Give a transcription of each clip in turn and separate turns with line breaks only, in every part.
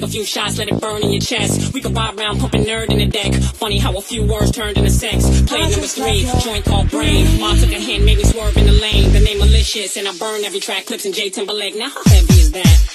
few shots, let it burn in your chest. We could ride around pumping N.E.R.D. in the deck. Funny how a few words turned into sex. Play number three, joint called brain. Mom took a hand, made me swerve in the lane. The name malicious, and I burn every track. Clipse in J Timberlake. Now how heavy is that?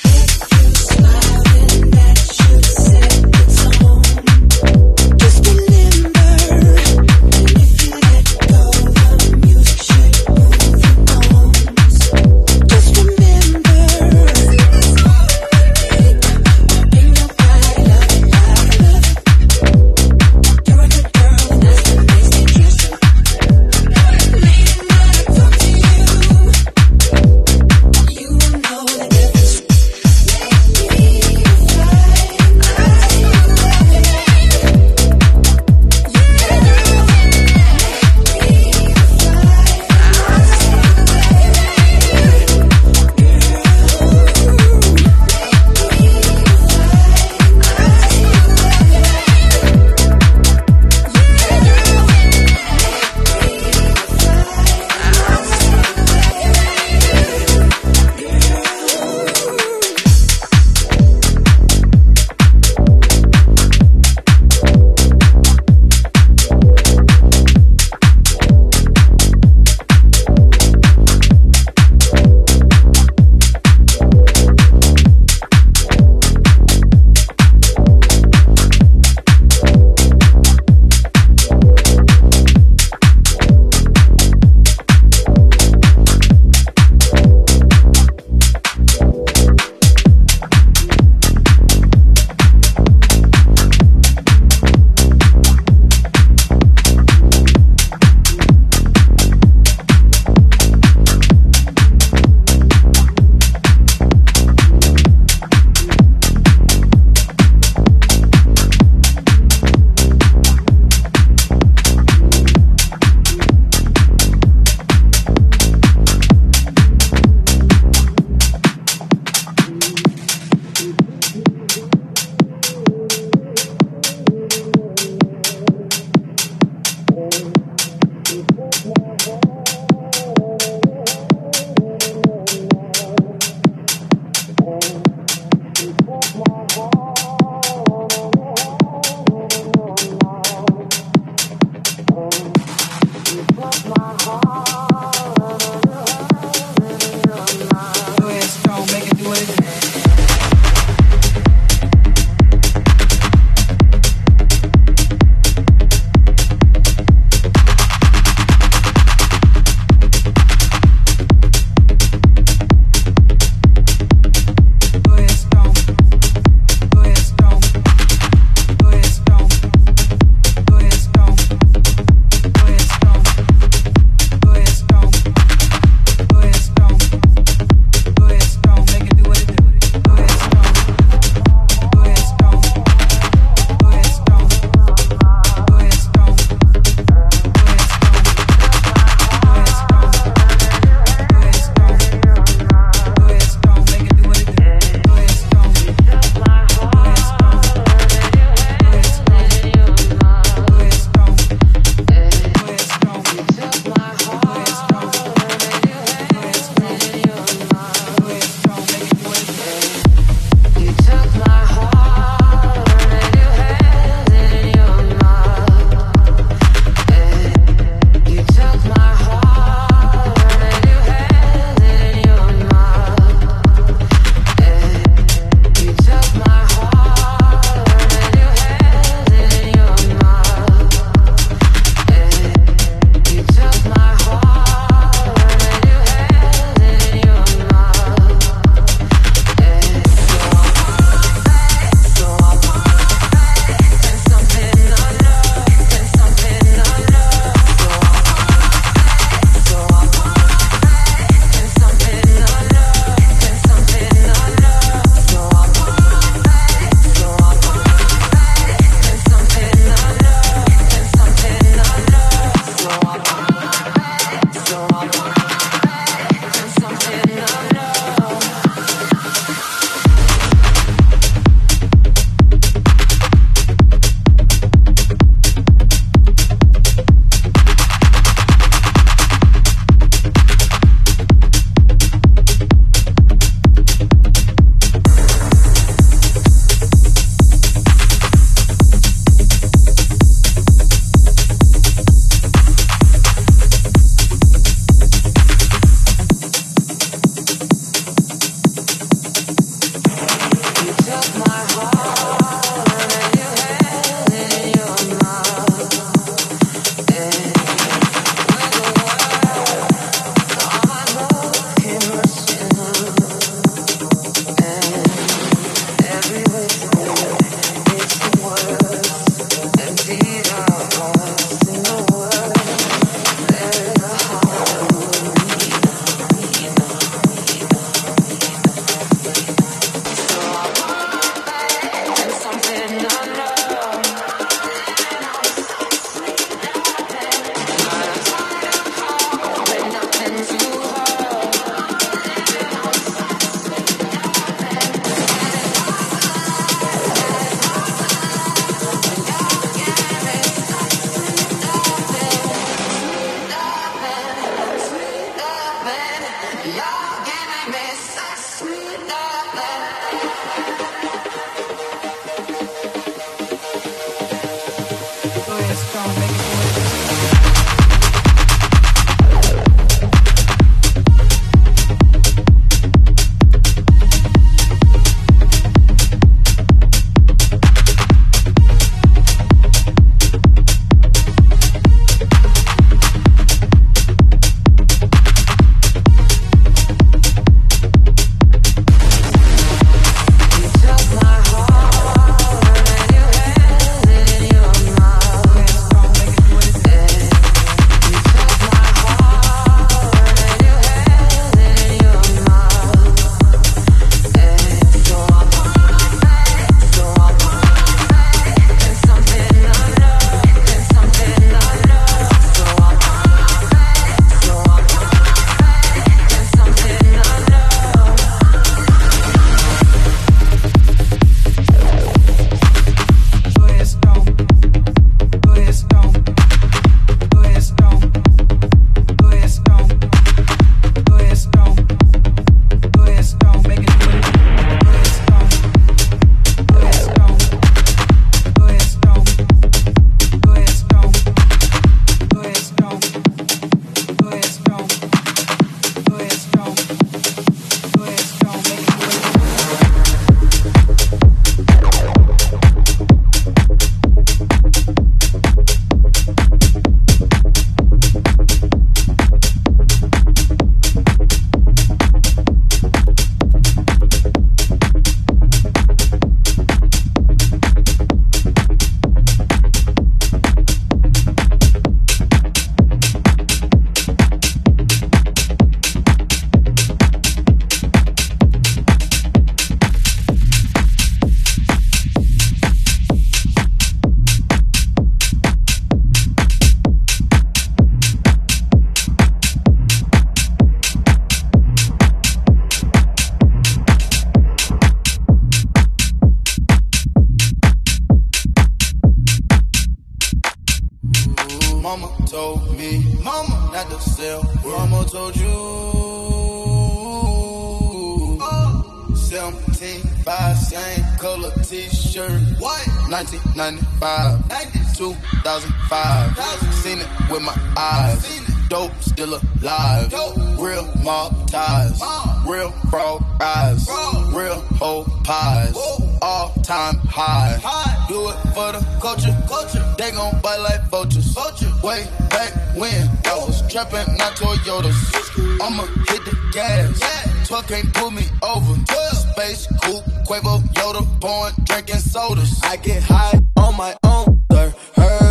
1995, 2005. Seen it with my eyes. Dope still alive. Real mob ties. Real frog eyes. Real whole pies all time high.
high.
Do it for the culture, culture. They gon' bite like vultures. you. Way back when I was trapping my Toyotas. I'ma hit the gas. Yeah. 12 can't pull me over. 12. Space, coupe, Quavo, Yoda, born drinking sodas. I
get high on my own, sir. Her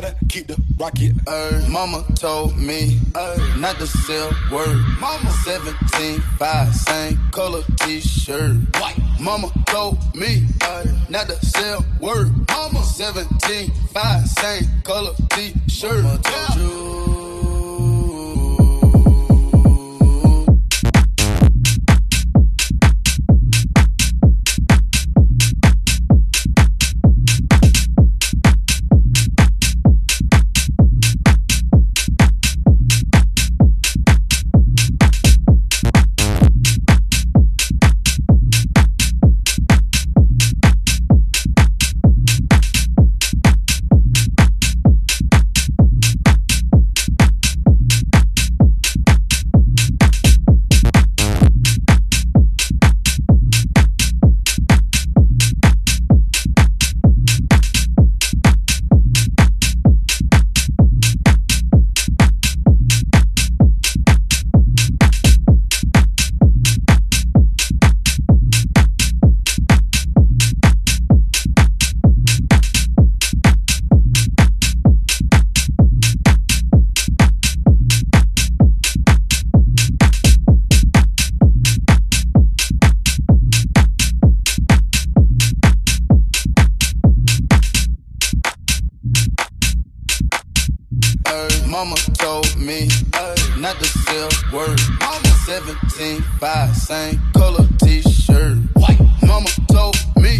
gotta keep the rocket.
Uh, mama told me uh, not to sell word. Mama 17, 5, same color t-shirt. White. Mama told me uh, not to sell word. Mama 17, 5, same color t-shirt. Mama told you Mama told me Ay. not to sell word. Mama 17, 5, same color t shirt. White. Mama told me.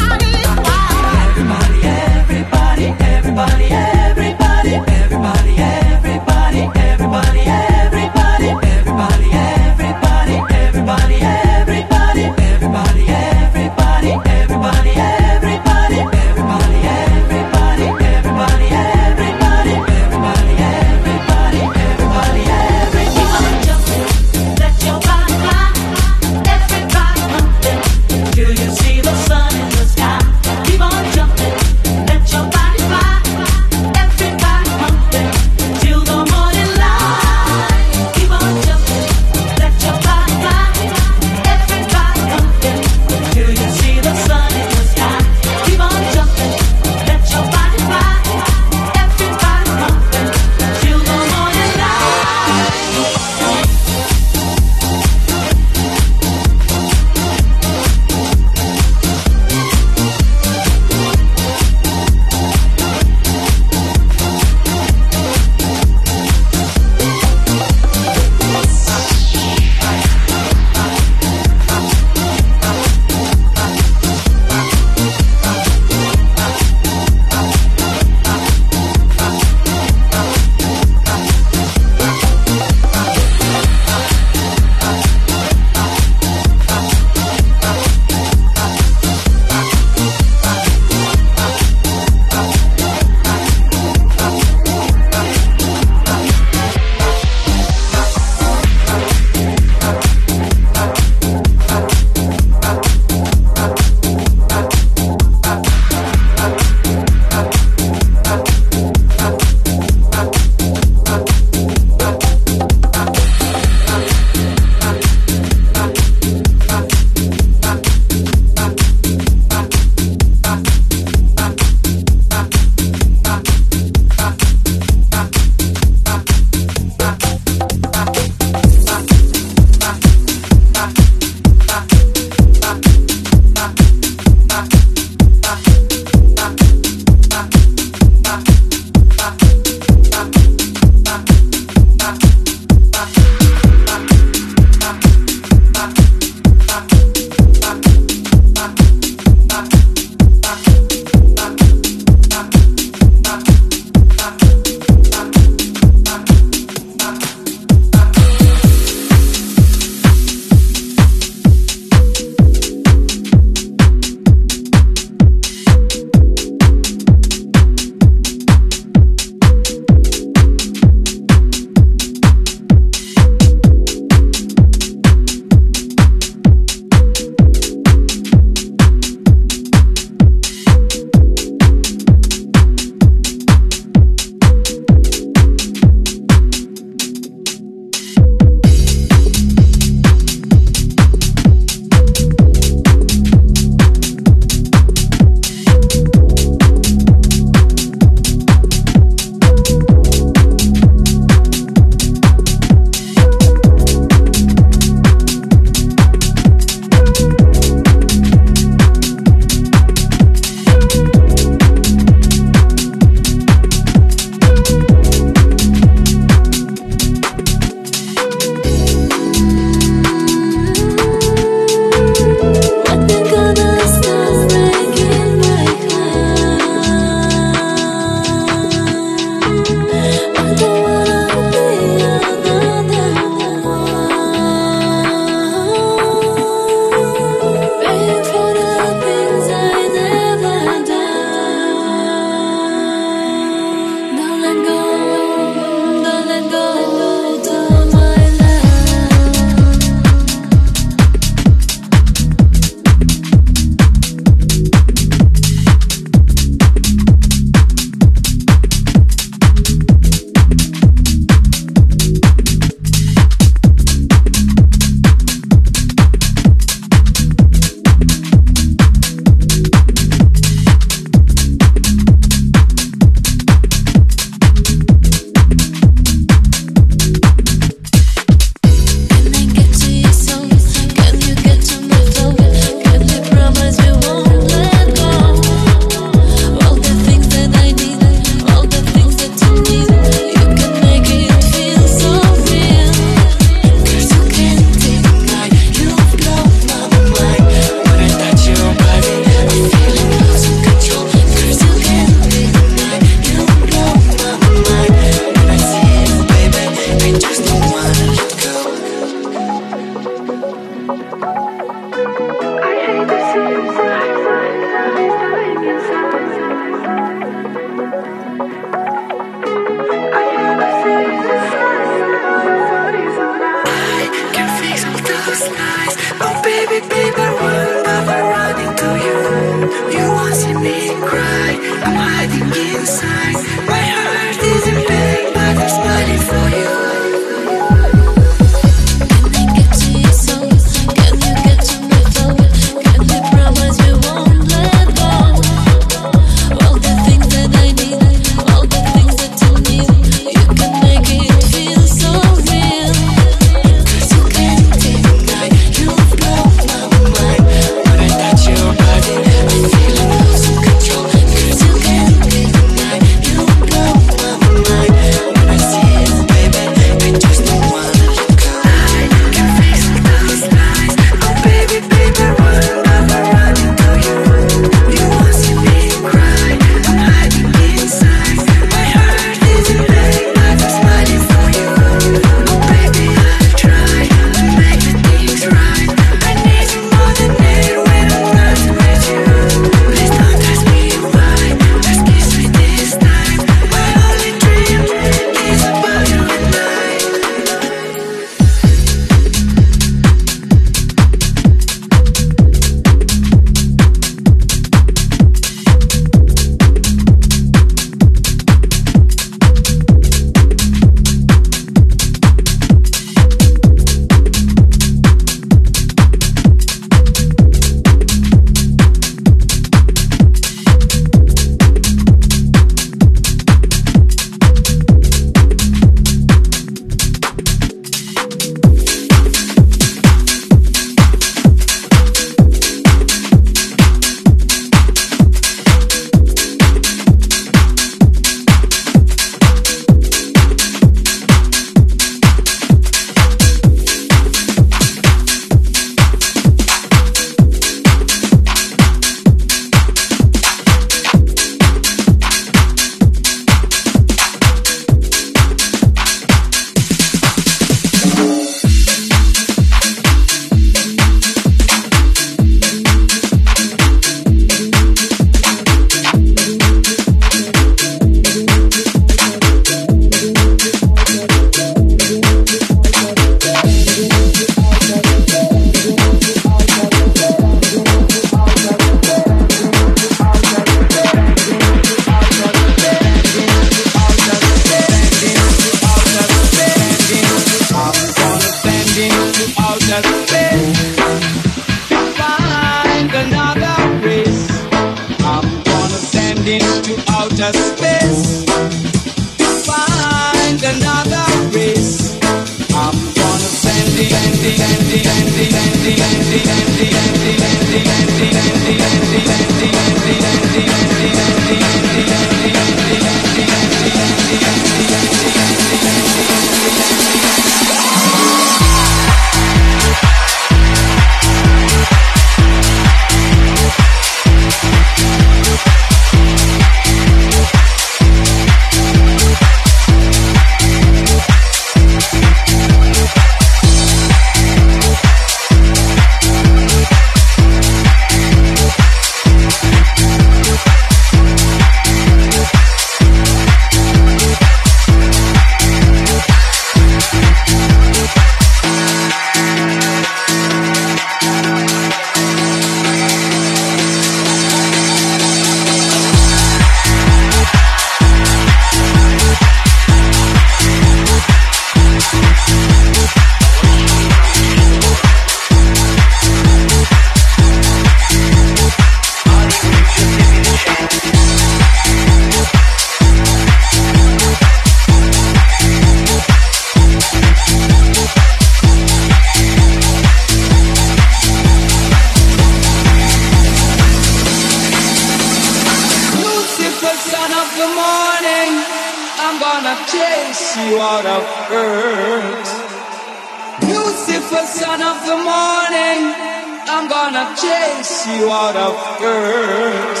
chase you out of earth.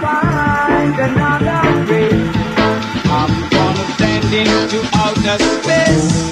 Find another way. I'm gonna send into outer space.